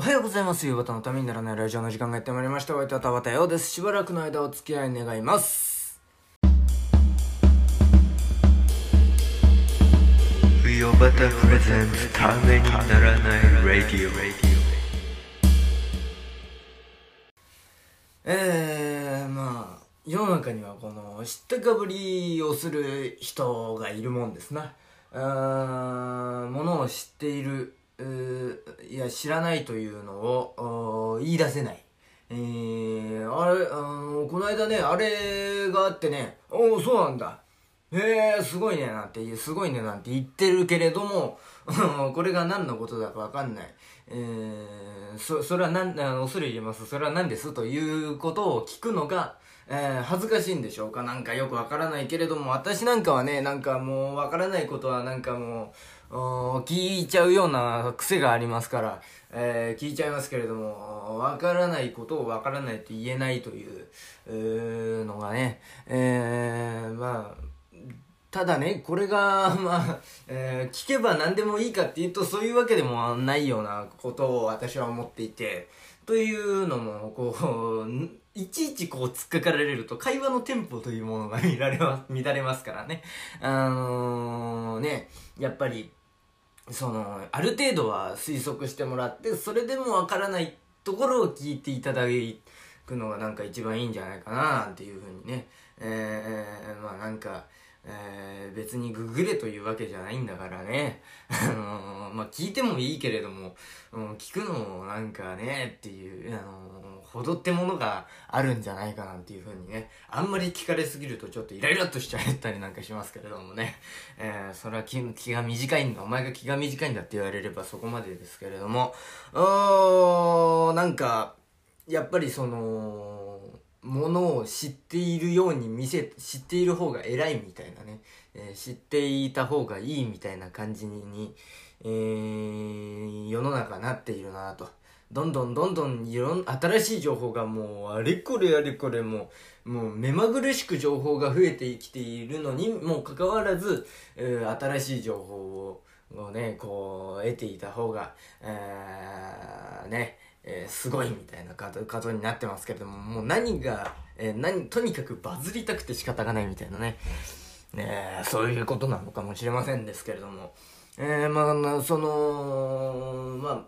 おはようございます。夕方のためにならないラジオの時間がやってまいりました。お相手は田畑洋です。しばらくの間お付き合い願います。冬バタプレゼンツためにならないラディオえー、まあ、世の中にはこの、知ったかぶりをする人がいるもんですな。あーものを知っている、いや、知らないというのを、言い出せない。えー、あれ、あのこの間ね、あれがあってね、おお、そうなんだ。へえ、すごいね、なんて言う、すごいね、なんて言ってるけれども、これが何のことだかわかんない。えー、そ、それは何、あの、恐れ入れます。それは何ですということを聞くのが、えー、恥ずかしいんでしょうか？なんかよくわからないけれども、私なんかはね、なんかもうわからないことはなんかもう、聞いちゃうような癖がありますから、えー、聞いちゃいますけれども、わからないことをわからないって言えないという、うーのがね、えー、まあ、ただね、これが、まあ、えー聞けば何でもいいかっていうと、そういうわけでもないようなことを私は思っていて、というのも、こう、いちいちこう突っかかられると、会話のテンポというものが見られます、乱れますからね。あのーね、やっぱり、その、ある程度は推測してもらって、それでもわからないところを聞いていただくのがなんか一番いいんじゃないかなっていうふうにね。えー、まあなんか、えー、別にググれというわけじゃないんだからね。あのーまあ聞いてもいいけれども、うん、聞くのもなんかね、っていう、あのーほどってものがあるんじゃないかなっていうふうにね。あんまり聞かれすぎるとちょっとイライラっとしちゃったりなんかしますけれどもね。えー、それは気気が短いんだ。お前が気が短いんだって言われればそこまでですけれども。おー、なんか、やっぱりその、ものを知っているように見せ、知っている方が偉いみたいなね、えー知っていた方がいいみたいな感じに、えー世の中なっているなと。どんどんどんどんいろん、新しい情報がもう、あれこれあれこれもう、もう目まぐるしく情報が増えてきているのにもかかわらず、えー新しい情報を、をね、こう、得ていた方が、えーね、えーすごいみたいなことことになってますけれども、もう何が、えー何、とにかくバズりたくて仕方がないみたいなね、ねそういうことなのかもしれませんですけれども、えーまあ、その、ま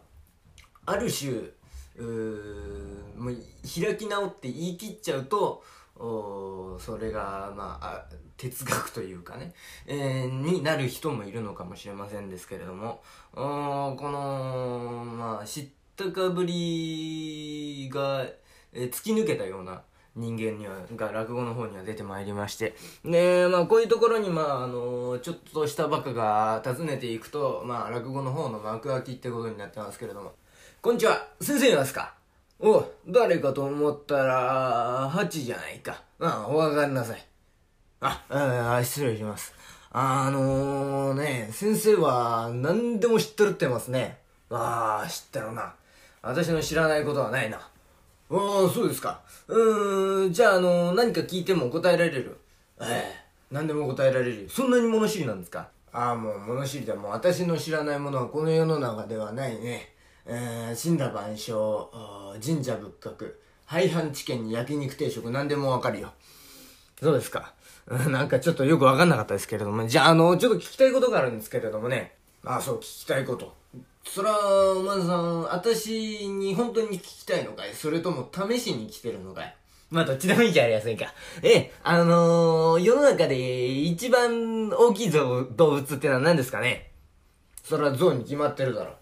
あ、ある種、うもう開き直って言い切っちゃうと、おそれが、まあ、哲学というかね、えーになる人もいるのかもしれませんですけれども、おこの、まあ、知ったかぶりが、え突き抜けたような人間には、が落語の方には出てまいりまして、で、まあ、こういうところに、まあ、あのちょっとしたバカが訪ねていくと、まあ、落語の方の幕開きってことになってますけれども、こんにちは、先生いますか？お誰かと思ったら、ハチじゃないか。ああ、お分かりなさい。あ、ああ失礼します。あのね、先生は何でも知ってるってますね。ああ、知ってるな。私の知らないことはないな。ああ、そうですか。うーん、じゃあ、あの何か聞いても答えられる？ええ、何でも答えられるよ。そんなに物知りなんですか？ああ、もう物知りだ。もう私の知らないものはこの世の中ではないね。えー、神羅万象、神社仏閣、廃藩置県に焼肉定食、何でもわかるよ。そうですか。う んなんかちょっとよくわかんなかったですけれども、じゃあ、あの、ちょっと聞きたいことがあるんですけれどもね。あ、そう、聞きたいこと。そら、まずさん、私に本当に聞きたいのかい？それとも試しに来てるのかい？まあ、どっちでもいいじゃありませんか。え え、あのー、世の中で一番大きい動動物ってのは何ですかね？それは象に決まってるだろ。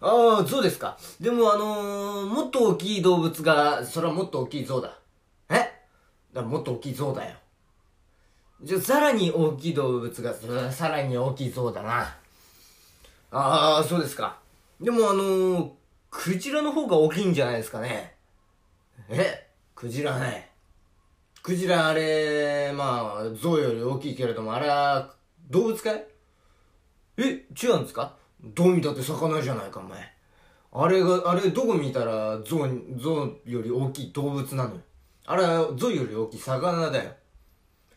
ああ、象ですか。でもあのー、もっと大きい動物が、それはもっと大きい象だ。え？だもっと大きい象だよ。じゃあ、さらに大きい動物が、それはさらに大きい象だな。ああ、そうですか。でもあのー、クジラの方が大きいんじゃないですかね。え？クジラね。クジラあれ、まあ、象より大きいけれども、あれは、動物かい？え、違うんですか？どう見たって魚じゃないか、お前。あれが、あれ、どこ見たら、象、象より大きい動物なのよ。あれは、象より大きい魚だよ。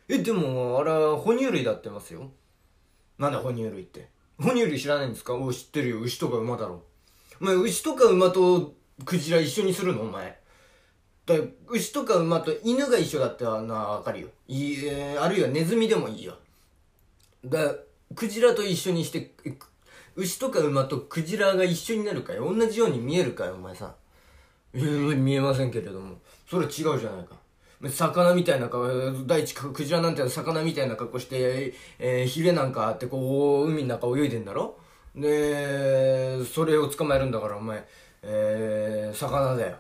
え、でも、あれは、哺乳類だってますよ。なんだ、哺乳類って？哺乳類知らないんですか？お知ってるよ。牛とか馬だろ。お前、牛とか馬とクジラ一緒にするの？お前。だ牛とか馬と犬が一緒だったらな、わかるよ。いい、えーあるいはネズミでもいいよ。だクジラと一緒にして、牛とか馬とクジラが一緒になるかい同じように見えるかいお前さ。いや見えませんけれども。それは違うじゃないか。魚みたいな顔、第一クジラなんて魚みたいな格好して、えーヒレなんかあってこう、海の中泳いでんだろ？で、それを捕まえるんだからお前、えー、魚だよ。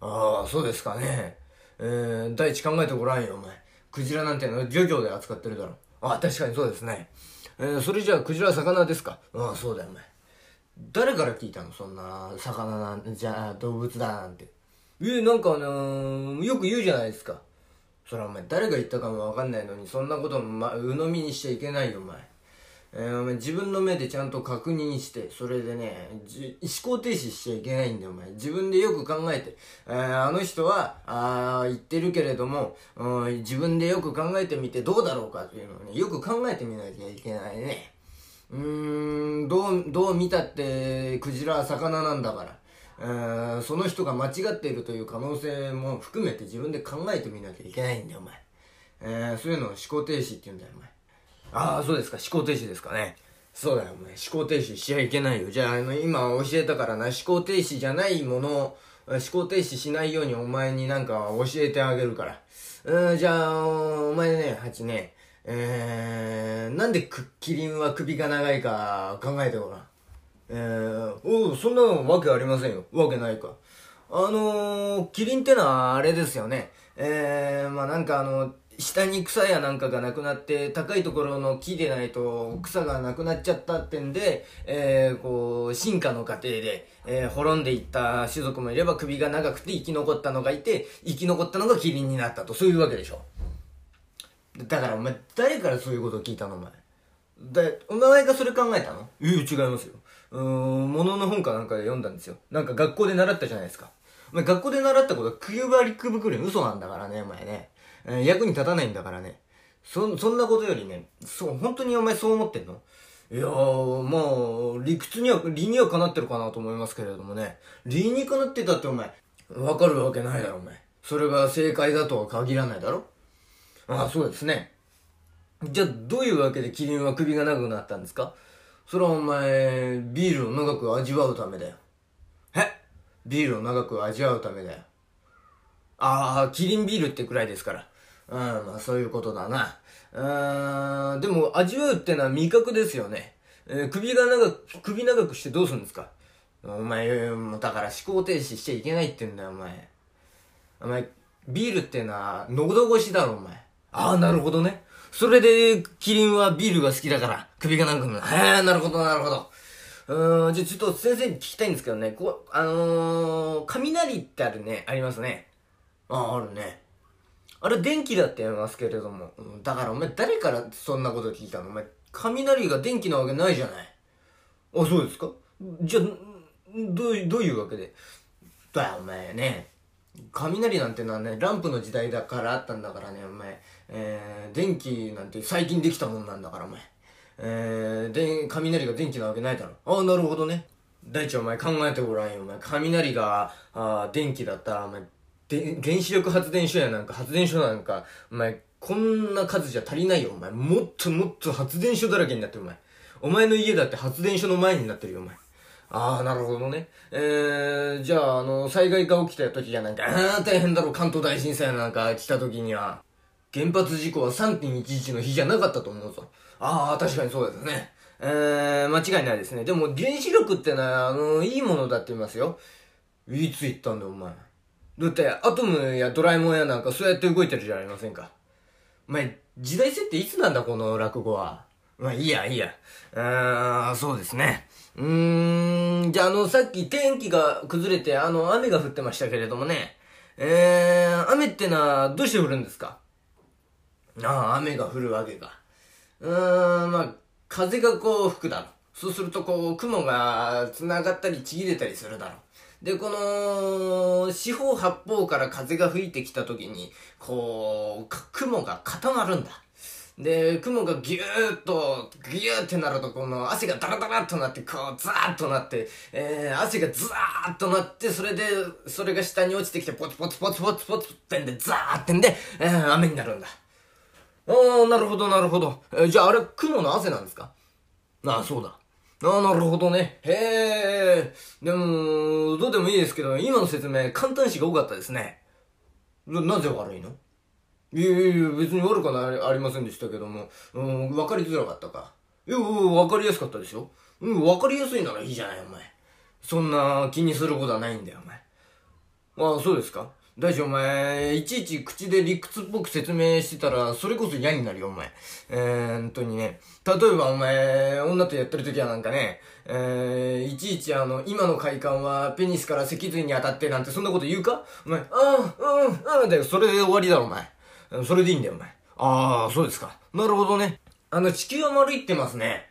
ああ、そうですかね。えー、第一考えてごらんよ、お前。クジラなんての漁業で扱ってるだろ。ああ、確かにそうですね。えー、それじゃあクジラは魚ですか？ああ、そうだよ、お前。誰から聞いたのそんな、魚なんじゃ、動物だなんて。え、なんかあのーよく言うじゃないですか。それお前、誰が言ったかもわかんないのに、そんなこと、ま、鵜呑みにしちゃいけないよ、お前。えーお前自分の目でちゃんと確認して、それでね、思考停止しちゃいけないんだよ、お前。自分でよく考えて、えーあの人は、あ言ってるけれども、うん自分でよく考えてみてどうだろうかというのをね、よく考えてみなきゃいけないね。うーん、どう、どう見たって、クジラは魚なんだから。えーその人が間違っているという可能性も含めて自分で考えてみなきゃいけないんだよ、お前。えーそういうのを思考停止って言うんだよ、お前。ああ、そうですか、思考停止ですかね。そうだよ、お前。思考停止しちゃいけないよ。じゃあ、あの、今教えたからな、思考停止じゃないものを、思考停止しないようにお前になんか教えてあげるから。うん、じゃあ、お前ね、ハチね、えー、なんでクキリンは首が長いか考えてごらん。えー、おうそんなわけありませんよ。わけないか。あのー、キリンってのはあれですよね。えー、まあなんかあの、下に草やなんかがなくなって、高いところの木でないと草がなくなっちゃったってんで、えー、こう、進化の過程で、えー、滅んでいった種族もいれば首が長くて生き残ったのがいて、生き残ったのがキリンになったと、そういうわけでしょ。だからお前、誰からそういうことを聞いたのお前。だ、お前がそれ考えたの？いや、違いますよ。うーん、ものの本かなんかで読んだんですよ。なんか学校で習ったじゃないですか。お前学校で習ったことは9割くぶくり嘘なんだからね、お前ね。えー役に立たないんだからね。そ、そんなことよりね、そう、本当にお前そう思ってんの？いやー、まあ、理屈には、理にはかなってるかなと思いますけれどもね。理にかなってたってお前、わかるわけないだろ、お前。それが正解だとは限らないだろああ、そうですね。じゃあ、どういうわけでキリンは首が長くなったんですか？それはお前、ビールを長く味わうためだよ。え？ビールを長く味わうためだよ。ああ、キリンビールってくらいですから。うん、まあそういうことだな。うーん、でも味わうってのは味覚ですよね。えー首が長く、首長くしてどうするんですか？お前、だから思考停止しちゃいけないって言うんだよ、お前。お前、ビールってのは喉越しだろ、お前。ああ、なるほどね。それで、キリンはビールが好きだから、首が長くなる。へえ、なるほど、なるほど。うん、じゃあちょっと先生に聞きたいんですけどね、こう、あのー、雷ってあるね、ありますね。ああ、あるね。あれ電気だって言いますけれども。だからお前誰からそんなこと聞いたの？お前、雷が電気なわけないじゃない。あ、そうですか？じゃあ、どういう、どういうわけで？だよ、お前ね。雷なんてのはね、ランプの時代だからあったんだからね、お前。えー、電気なんて最近できたもんなんだから、お前。えー、で、雷が電気なわけないだろ。ああ、なるほどね。大地お前考えてごらんよ、お前。雷が、あー電気だったら、お前、で、原子力発電所やなんか、発電所なんか、お前、こんな数じゃ足りないよ、お前。もっともっと発電所だらけになってる、お前。お前の家だって発電所の前になってるよ、お前。ああ、なるほどね。えー、じゃあ、あの、災害が起きた時じゃなんか、ああ、大変だろ、関東大震災なんか来た時には、原発事故は3.11の日じゃなかったと思うぞ。ああ、確かにそうですね。えー、間違いないですね。でも、原子力ってのは、あの、いいものだって言いますよ。いつ言ったんだよ、お前。だって、アトムやドラえもんやなんかそうやって動いてるじゃありませんか。お前、時代設定いつなんだ、この落語は。まあ、いいや、いいや。うー、そうですね。うーん、じゃあ、あの、さっき天気が崩れて、あの、雨が降ってましたけれどもね。えー、雨ってのは、どうして降るんですか？ああ、雨が降るわけか。うーん、まあ、風がこう吹くだろう。そうするとこう、雲が繋がったりちぎれたりするだろう。で、この、四方八方から風が吹いてきた時に、こう、雲が固まるんだ。で、雲がギューッと、ギューってなると、この汗がダラダラっとなって、こう、ザーッとなって、えー、汗がザーッとなって、それで、それが下に落ちてきて、ポツポツポツポツポツってんで、ザーってんで、えー、雨になるんだ。あー、なるほど、なるほど。えじゃああれ、雲の汗なんですか？ああ、そうだ。ああ、なるほどね。へえ。でも、どうでもいいですけど、今の説明、簡単詞が多かったですね。な、なぜ悪いの？いやいや、別に悪くはなありませんでしたけども、うん、分かりづらかったか。いや、うん分かりやすかったでしょ？うん、分かりやすいならいいじゃない、お前。そんな気にすることはないんだよ、お前。ああ、そうですか？大丈夫、お前、いちいち口で理屈っぽく説明してたら、それこそ嫌になるよ、お前。えー、本当にね。例えば、お前、女とやってる時はなんかね、えー、いちいちあの、今の快感はペニスから脊髄に当たってなんてそんなこと言うか？お前、ああ、うん、うん、だよ、それで終わりだろ、お前。それでいいんだよ、お前。ああ、そうですか。なるほどね。あの、地球は丸いってますね。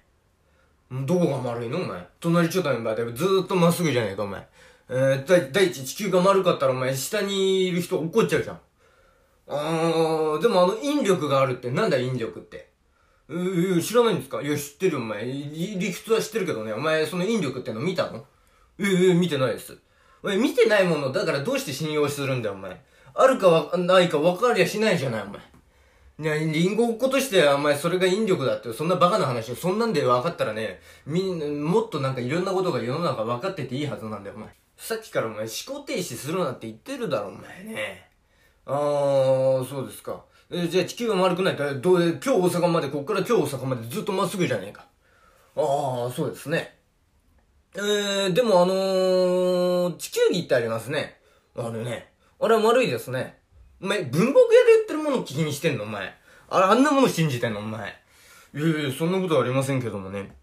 どこが丸いのお前？隣ちょっとメンバーでずーっとまっすぐじゃねえか、お前。えー、第一、地球が丸かったらお前、下にいる人怒っちゃうじゃん。あー、でもあの、引力があるって、なんだ引力って。うー、知らないんですか？いや、知ってる、お前。理屈は知ってるけどね。お前、その引力っての見たの？えー、見てないです。お前、見てないもの、だからどうして信用するんだよ、お前。あるかわ、ないか分かりゃしないじゃない、お前。ね、リンゴっ子として、お前、それが引力だって、そんなバカな話を、そんなんで分かったらね、みん、もっとなんかいろんなことが世の中分かってていいはずなんだよ、お前。さっきからお前、思考停止するなって言ってるだろ、お前ね。あー、そうですか。えじゃあ地球が丸くないと、どう、今日大阪まで、こっから今日大阪までずっとまっすぐじゃねえか。あー、そうですね。えー、でもあのー、地球儀ってありますね。あれね。あれは丸いですね。お前、文房具屋で売ってるもの気にしてんのお前。あれ、あんなもの信じてんのお前。いやいや、そんなことはありませんけどもね。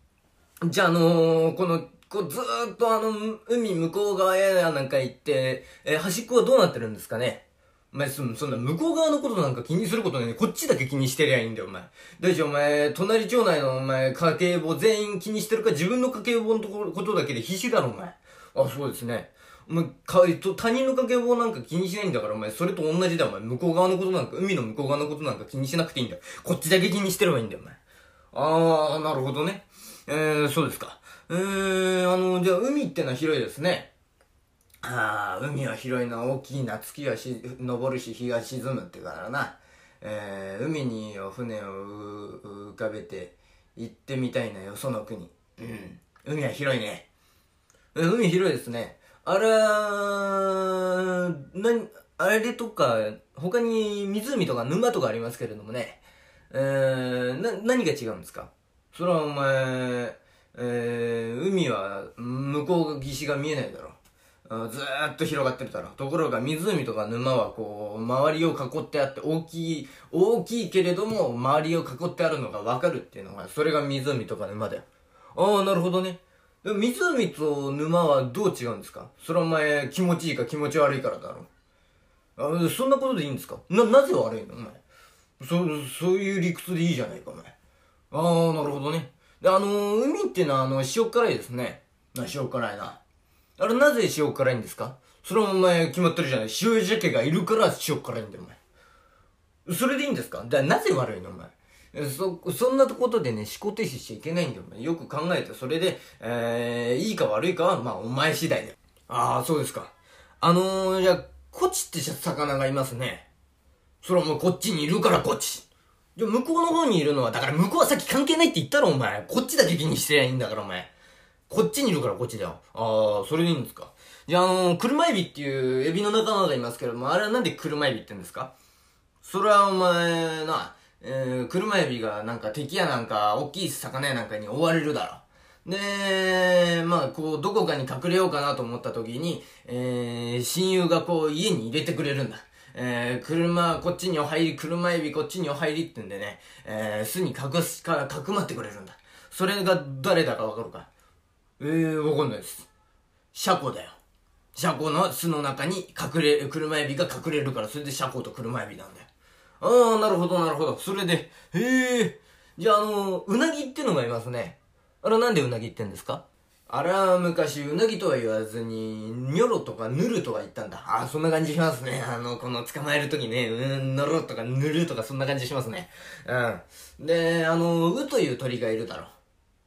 じゃあ、あのー、この、こうずーっとあの、海向こう側へなんか行って、えー端っこはどうなってるんですかね？お前、そそんな向こう側のことなんか気にすることないね、こっちだけ気にしてりゃいいんだよ、お前。大丈夫、お前、隣町内のお前、家計簿全員気にしてるか、自分の家計簿のところ、ことだけで必死だろ、お前。あ、そうですね。お前、か、と他人の家計簿なんか気にしないんだから、お前、それと同じだよ、お前。向こう側のことなんか、海の向こう側のことなんか気にしなくていいんだよ。こっちだけ気にしてればいいんだよ、お前。あー、なるほどね。えー、そうですか。えー、あの、じゃあ、海ってのは広いですね。ああ、海は広いな、大きいな、月はし、昇るし、日が沈むってからな。えー、海に船を浮かべて行ってみたいなよ、その国。うん。海は広いね。うん海広いですね。あれは、な、あれとか、他に湖とか沼とかありますけれどもね。えー、な、何が違うんですか？それはお前、えー、海は向こう岸が見えないだろ。あずーっと広がってるだろ。ところが湖とか沼はこう、周りを囲ってあって、大きい、大きいけれども、周りを囲ってあるのがわかるっていうのが、それが湖とか沼だよ。ああ、なるほどね。でも湖と沼はどう違うんですか？それはお前、気持ちいいか気持ち悪いからだろ。あそんなことでいいんですか？な、なぜ悪いの？お前。そ、そういう理屈でいいじゃないか、お前。ああ、なるほどね。で、あのー海っていうのは、あの、塩辛いですね。な、塩辛いな。あれ、なぜ塩辛いんですか？それはお前、決まってるじゃない。塩鮭がいるから塩辛いんだよ、お前。それでいいんですか？だなぜ悪いの、お前？えそ、そんなことでね、思考停止しちゃいけないんだよ、お前。よく考えて、それで、えー、いいか悪いかは、まあ、お前次第だよ。ああ、そうですか。あのー、じゃあ、コチって魚がいますね。それはもうこっちにいるからこっち。じゃ向こうの方にいるのは、だから向こうはさっき関係ないって言ったろ、お前。こっちだけ気にしてりゃいいんだから、お前。こっちにいるからこっちだよ。ああ、それでいいんですか？じゃあ、のー、車エビっていうエビの仲間がいますけども、あれはなんで車エビって言うんですか？それはお前な、えー、車エビがなんか敵やなんか、大きい魚やなんかに追われるだろ。で、まあ、こう、どこかに隠れようかなと思った時に、えー、親友がこう、家に入れてくれるんだ。えー、車、こっちにお入り、車エビこっちにお入りってんでね、えー、巣に隠すか、かくまってくれるんだ。それが誰だかわかるか？えー、わかんないです。車庫だよ。車庫の巣の中に隠れ、車エビが隠れるから、それで車庫と車エビなんだよ。ああ、なるほど、なるほど。それで、へえ。じゃあ、あの、うなぎってのがいますね。あれなんでうなぎってんですか？あれは昔、うなぎとは言わずに、ニョロとかヌルとか言ったんだ。あ、そんな感じしますね。あの、この捕まえるときね、うん、ノロとかヌルとかそんな感じしますね。うん。で、あの、ウという鳥がいるだろう。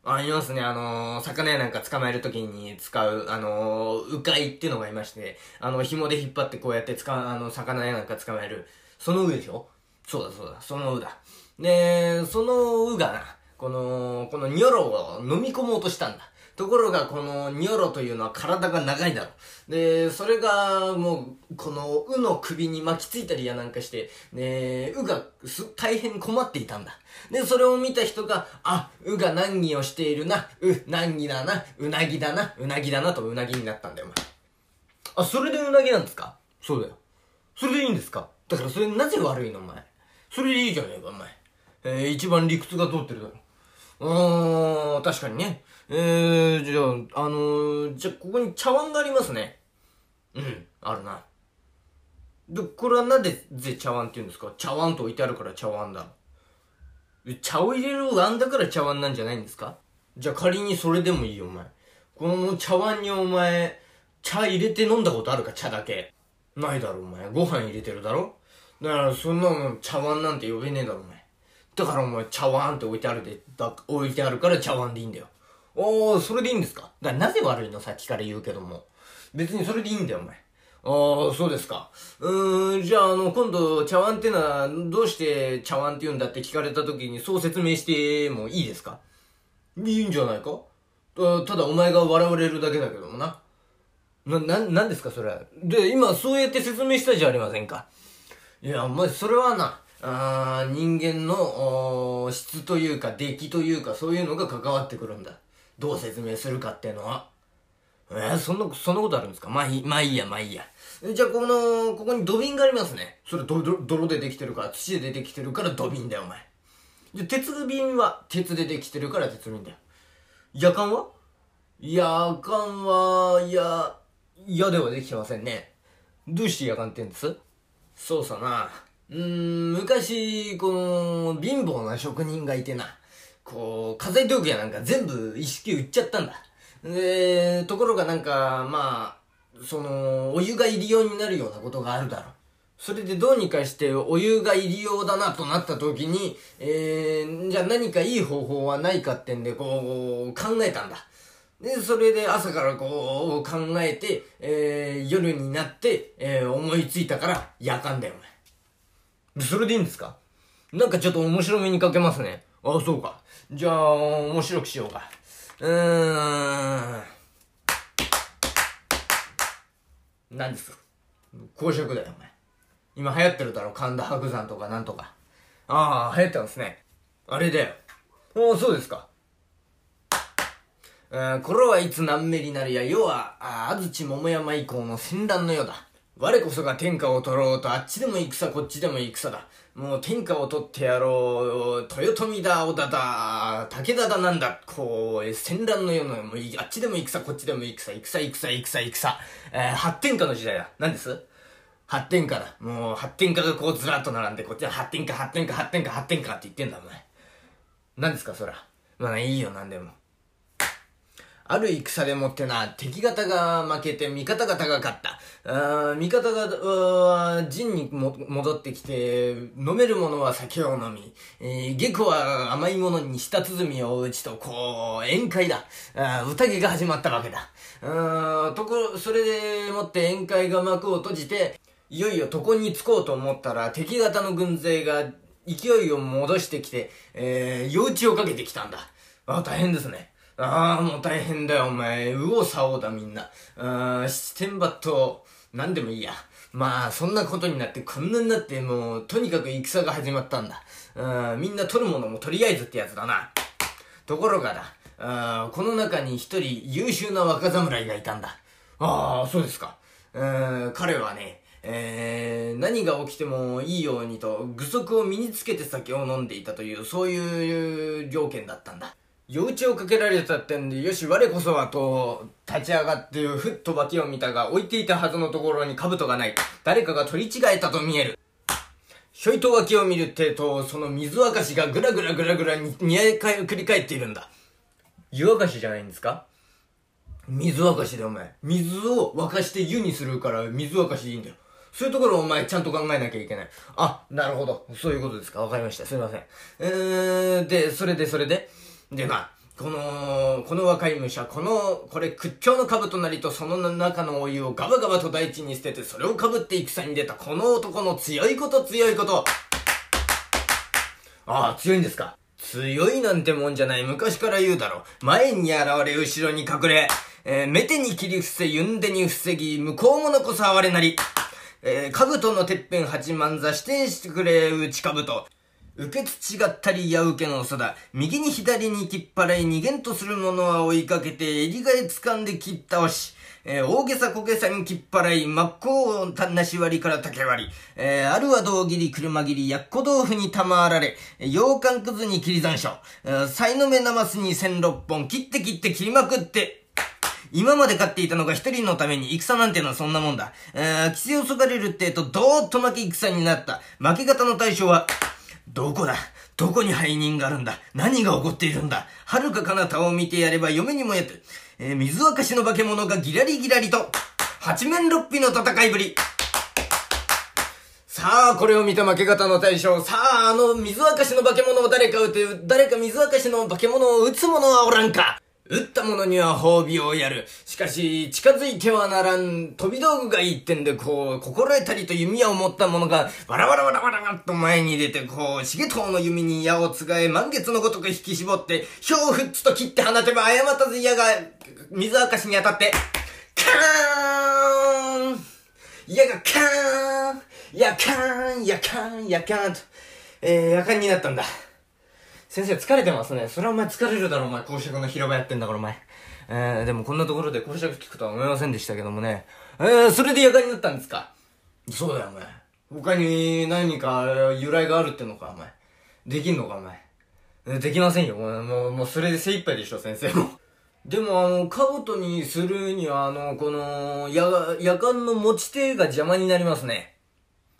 あ、いますね。あの魚やなんか捕まえるときに使う、あのうかいっていうのがいまして、あの、紐で引っ張ってこうやって使う、あの、魚やなんか捕まえる。そのうでしょ？そうだそうだ、そのうだ。で、そのうがな、この、このニョロを飲み込もうとしたんだ。ところが、このニョロというのは体が長いだろ。で、それが、もう、この、うの首に巻きついたりやなんかして、で、うがす大変困っていたんだ。で、それを見た人が、あ、うが難儀をしているな、う、難儀だな、うなぎだな、うなぎだなとうなぎになったんだよ、お前。あ、それでうなぎなんですか？そうだよ。それでいいんですか？だからそれなぜ悪いの、お前。それでいいじゃねえか、お前。えー、一番理屈が通ってるだろ。うーん、確かにね。えー、じゃあ、あのー、じゃあ、ここに茶碗がありますね。うん、あるな。で、これはなんでぜ茶碗って言うんですか？茶碗と置いてあるから茶碗だ。え茶を入れる碗だから茶碗なんじゃないんですか？じゃあ仮にそれでもいいよ、お前。この茶碗にお前、茶入れて飲んだことあるか？茶だけ。ないだろ、お前。ご飯入れてるだろ？だから、そんなもん茶碗なんて呼べねえだろ、お前。だからお前、茶碗って置いてあるで、だ置いてあるから茶碗でいいんだよ。おー、それでいいんですか？だなぜ悪いの？さっきから言うけども。別にそれでいいんだよ、お前。ああ、そうですか。うーん、じゃあ、あの、今度、茶碗ってのは、どうして茶碗って言うんだって聞かれた時に、そう説明してもいいですか？いいんじゃないか？たただ、お前が笑われるだけだけどもな。な、な、なんですか、それは？で、今、そうやって説明したじゃありませんか。いや、お前、それはな、あー人間の、質というか、出来というか、そういうのが関わってくるんだ。どう説明するかっていうのは。えー、そんな、そんなことあるんですか？まあいい、まあいいや、まあいいや。じゃあ、この、ここに土瓶がありますね。それ、ど、ど、泥でできてるか？ら、土でできてるから土瓶だよ、お前。じゃ、鉄瓶は、鉄でできてるから鉄瓶だよ。夜間は？夜間は、いや、嫌ではできてませんね。どうして夜間って言うんです？そうさな。うーん、昔、この、貧乏な職人がいてな。こう、火災道具やなんか全部一式売っちゃったんだ。で、ところがなんか、まあ、その、お湯が入り用になるようなことがあるだろう。それでどうにかしてお湯が入り用だなとなった時に、えー、じゃあ何かいい方法はないかってんで、こう、考えたんだ。で、それで朝からこう考えて、えー、夜になって、えー、思いついたから夜間だよ、お前。それでいいんですか？なんかちょっと面白めにかけますね。あ、そうか。じゃあ、面白くしようか。うーん。何ですか？公職だよ、お前。今流行ってるだろ、神田伯山とかなんとか。ああ、流行ってますね。あれだよ。おお、そうですか。えー、これはいつ何めりなるや、要は、あ安土桃山以降の戦乱の世だ。我こそが天下を取ろうと、あっちでも戦、こっちでも戦だ。もう天下を取ってやろう、豊臣だ、織田だ、武田だなんだ、こう、戦乱の世の、もうあっちでも戦、こっちでも戦、戦、戦、戦、戦、えー、発展下の時代だ。何です？発展下だ。もう、発展下がこうずらっと並んで、こっちは発展下、発展下、発展下、発展下って言ってんだ、お前。何ですか、そら。まあ、いいよ、なんでも。ある戦でもってな、敵方が負けて味方方が勝った。あ味方が、陣にも戻ってきて、飲めるものは酒を飲み、えー、下戸は甘いものに舌鼓を打ちと、こう、宴会だ。あ宴が始まったわけだ。あところ、それでもって宴会が幕を閉じて、いよいよ床に着こうと思ったら、敵方の軍勢が勢いを戻してきて、えー、夜打ちをかけてきたんだ。あ、大変ですね。ああ、もう大変だよ、お前。右往左往だ、みんな。ああ、七点抜刀、なんでもいいや。まあ、そんなことになって、こんなになって、もう、とにかく戦が始まったんだ。あみんな取るものもとりあえずってやつだな。ところがだ、あこの中に一人優秀な若侍がいたんだ。ああ、そうですか。彼はね、えー、何が起きてもいいようにと、具足を身につけて酒を飲んでいたという、そういう条件だったんだ。夜打ちをかけられたってんで、よし、我こそはと、立ち上がって、ふっと脇を見たが、置いていたはずのところに兜がない。誰かが取り違えたと見える。ひょいと脇を見るってと、その水沸かしがぐらぐらぐらぐらに、にやかい繰り返っているんだ。湯沸かしじゃないんですか？水沸かしでお前。水を沸かして湯にするから水沸かしでいいんだよ。そういうところをお前ちゃんと考えなきゃいけない。あ、なるほど。そういうことですか。わかりました。すいません。えー、で、それでそれで？でな、この、この若い武者、この、これ屈強の兜なりとその中のお湯をガバガバと大地に捨てて、それを被って戦に出たこの男の強いこと強いこと。ああ、強いんですか？強いなんてもんじゃない。昔から言うだろ。前に現れ、後ろに隠れ。えー、メテに切り伏せ、ユンデに防ぎ、向こうものこそ哀れなり。えー、兜のてっぺん八万座指定してくれ、内兜。受けつ違ったりや受けの差だ。右に左に切っ払い、逃げんとする者は追いかけて、襟替え掴んで切った押し。えー、大げさ小げさに切っ払い、真っ向なし割りから竹割り。えー、あるは胴切り、車切り、やっこ豆腐に玉あられ、洋館くずに切り残暑。えー、さいの目なますに千六本、切って切って切りまくって、今まで勝っていたのが一人のために戦なんてのはそんなもんだ。えー、規制をそがれるってえと、どーっと負け戦になった。負け方の対象は、どこだ？どこに背任があるんだ？何が起こっているんだ？遥か彼方を見てやれば嫁にもやって、えー、水沸かしの化け物がギラリギラリと、八面六臂の戦いぶり。さあ、これを見た負け方の大将。さあ、あの水沸かしの化け物を誰か撃て、誰か水沸かしの化け物を撃つ者はおらんか？撃った者には褒美をやる。しかし、近づいてはならん、飛び道具がいいってんで、こう、心得たりと弓矢を持った者が、わらわらわらわらわっと前に出て、こう、重藤の弓に矢をつがえ、満月のごとく引き絞って、ひょうふっつと切って放てば、誤ったず矢が、水明かしに当たって、カーン！矢がカーン！やカーン！やカーン！やカーン！と、えー、夜間になったんだ。先生疲れてますね。それはお前疲れるだろ、お前。公爵の広場やってんだから、お前。えー、でもこんなところで公爵聞くとは思いませんでしたけどもね。えー、それで夜間になったんですか？そうだよ、お前。他に何か由来があるってのか、お前。できんのか、お前。できませんよ。もう、もう、もうそれで精一杯でしょ、先生も。でも、あの、兜にするには、あの、この、夜、夜間の持ち手が邪魔になりますね。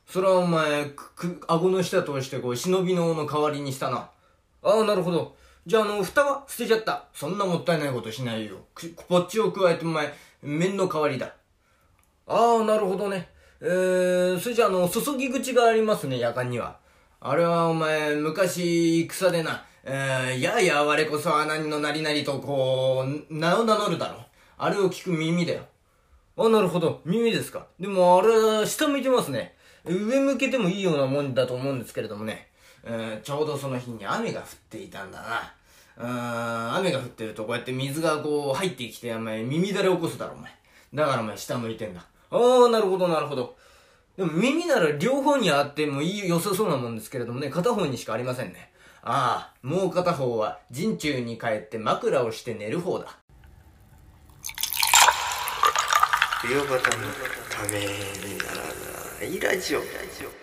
それはお前、く、顎の下通して、こう、忍びのの代わりにしたな。ああ、なるほど。じゃあ、あの、蓋は捨てちゃった。そんなもったいないことしないよ。こっちを加えてお前、面の代わりだ。ああ、なるほどね。えー、それじゃあ、あの、注ぎ口がありますね、夜間には。あれはお前、昔、戦でな、えー、やや我こそは何のなりなりと、こう、名を名乗るだろ。あれを聞く耳だよ。あ、なるほど。耳ですか。でも、あれは、下向いてますね。上向けてもいいようなもんだと思うんですけれどもね。えー、ちょうどその日に雨が降っていたんだな。うん、雨が降ってるとこうやって水がこう入ってきて、お前耳だれ起こすだろ、お前。だからお前下向いてんだ。ああ、なるほど、なるほど。でも耳なら両方にあってもいい、良さそうなもんですけれどもね、片方にしかありませんね。ああ、もう片方は陣中に帰って枕をして寝る方だ。冬バタのためにならないラジオ。ラジオ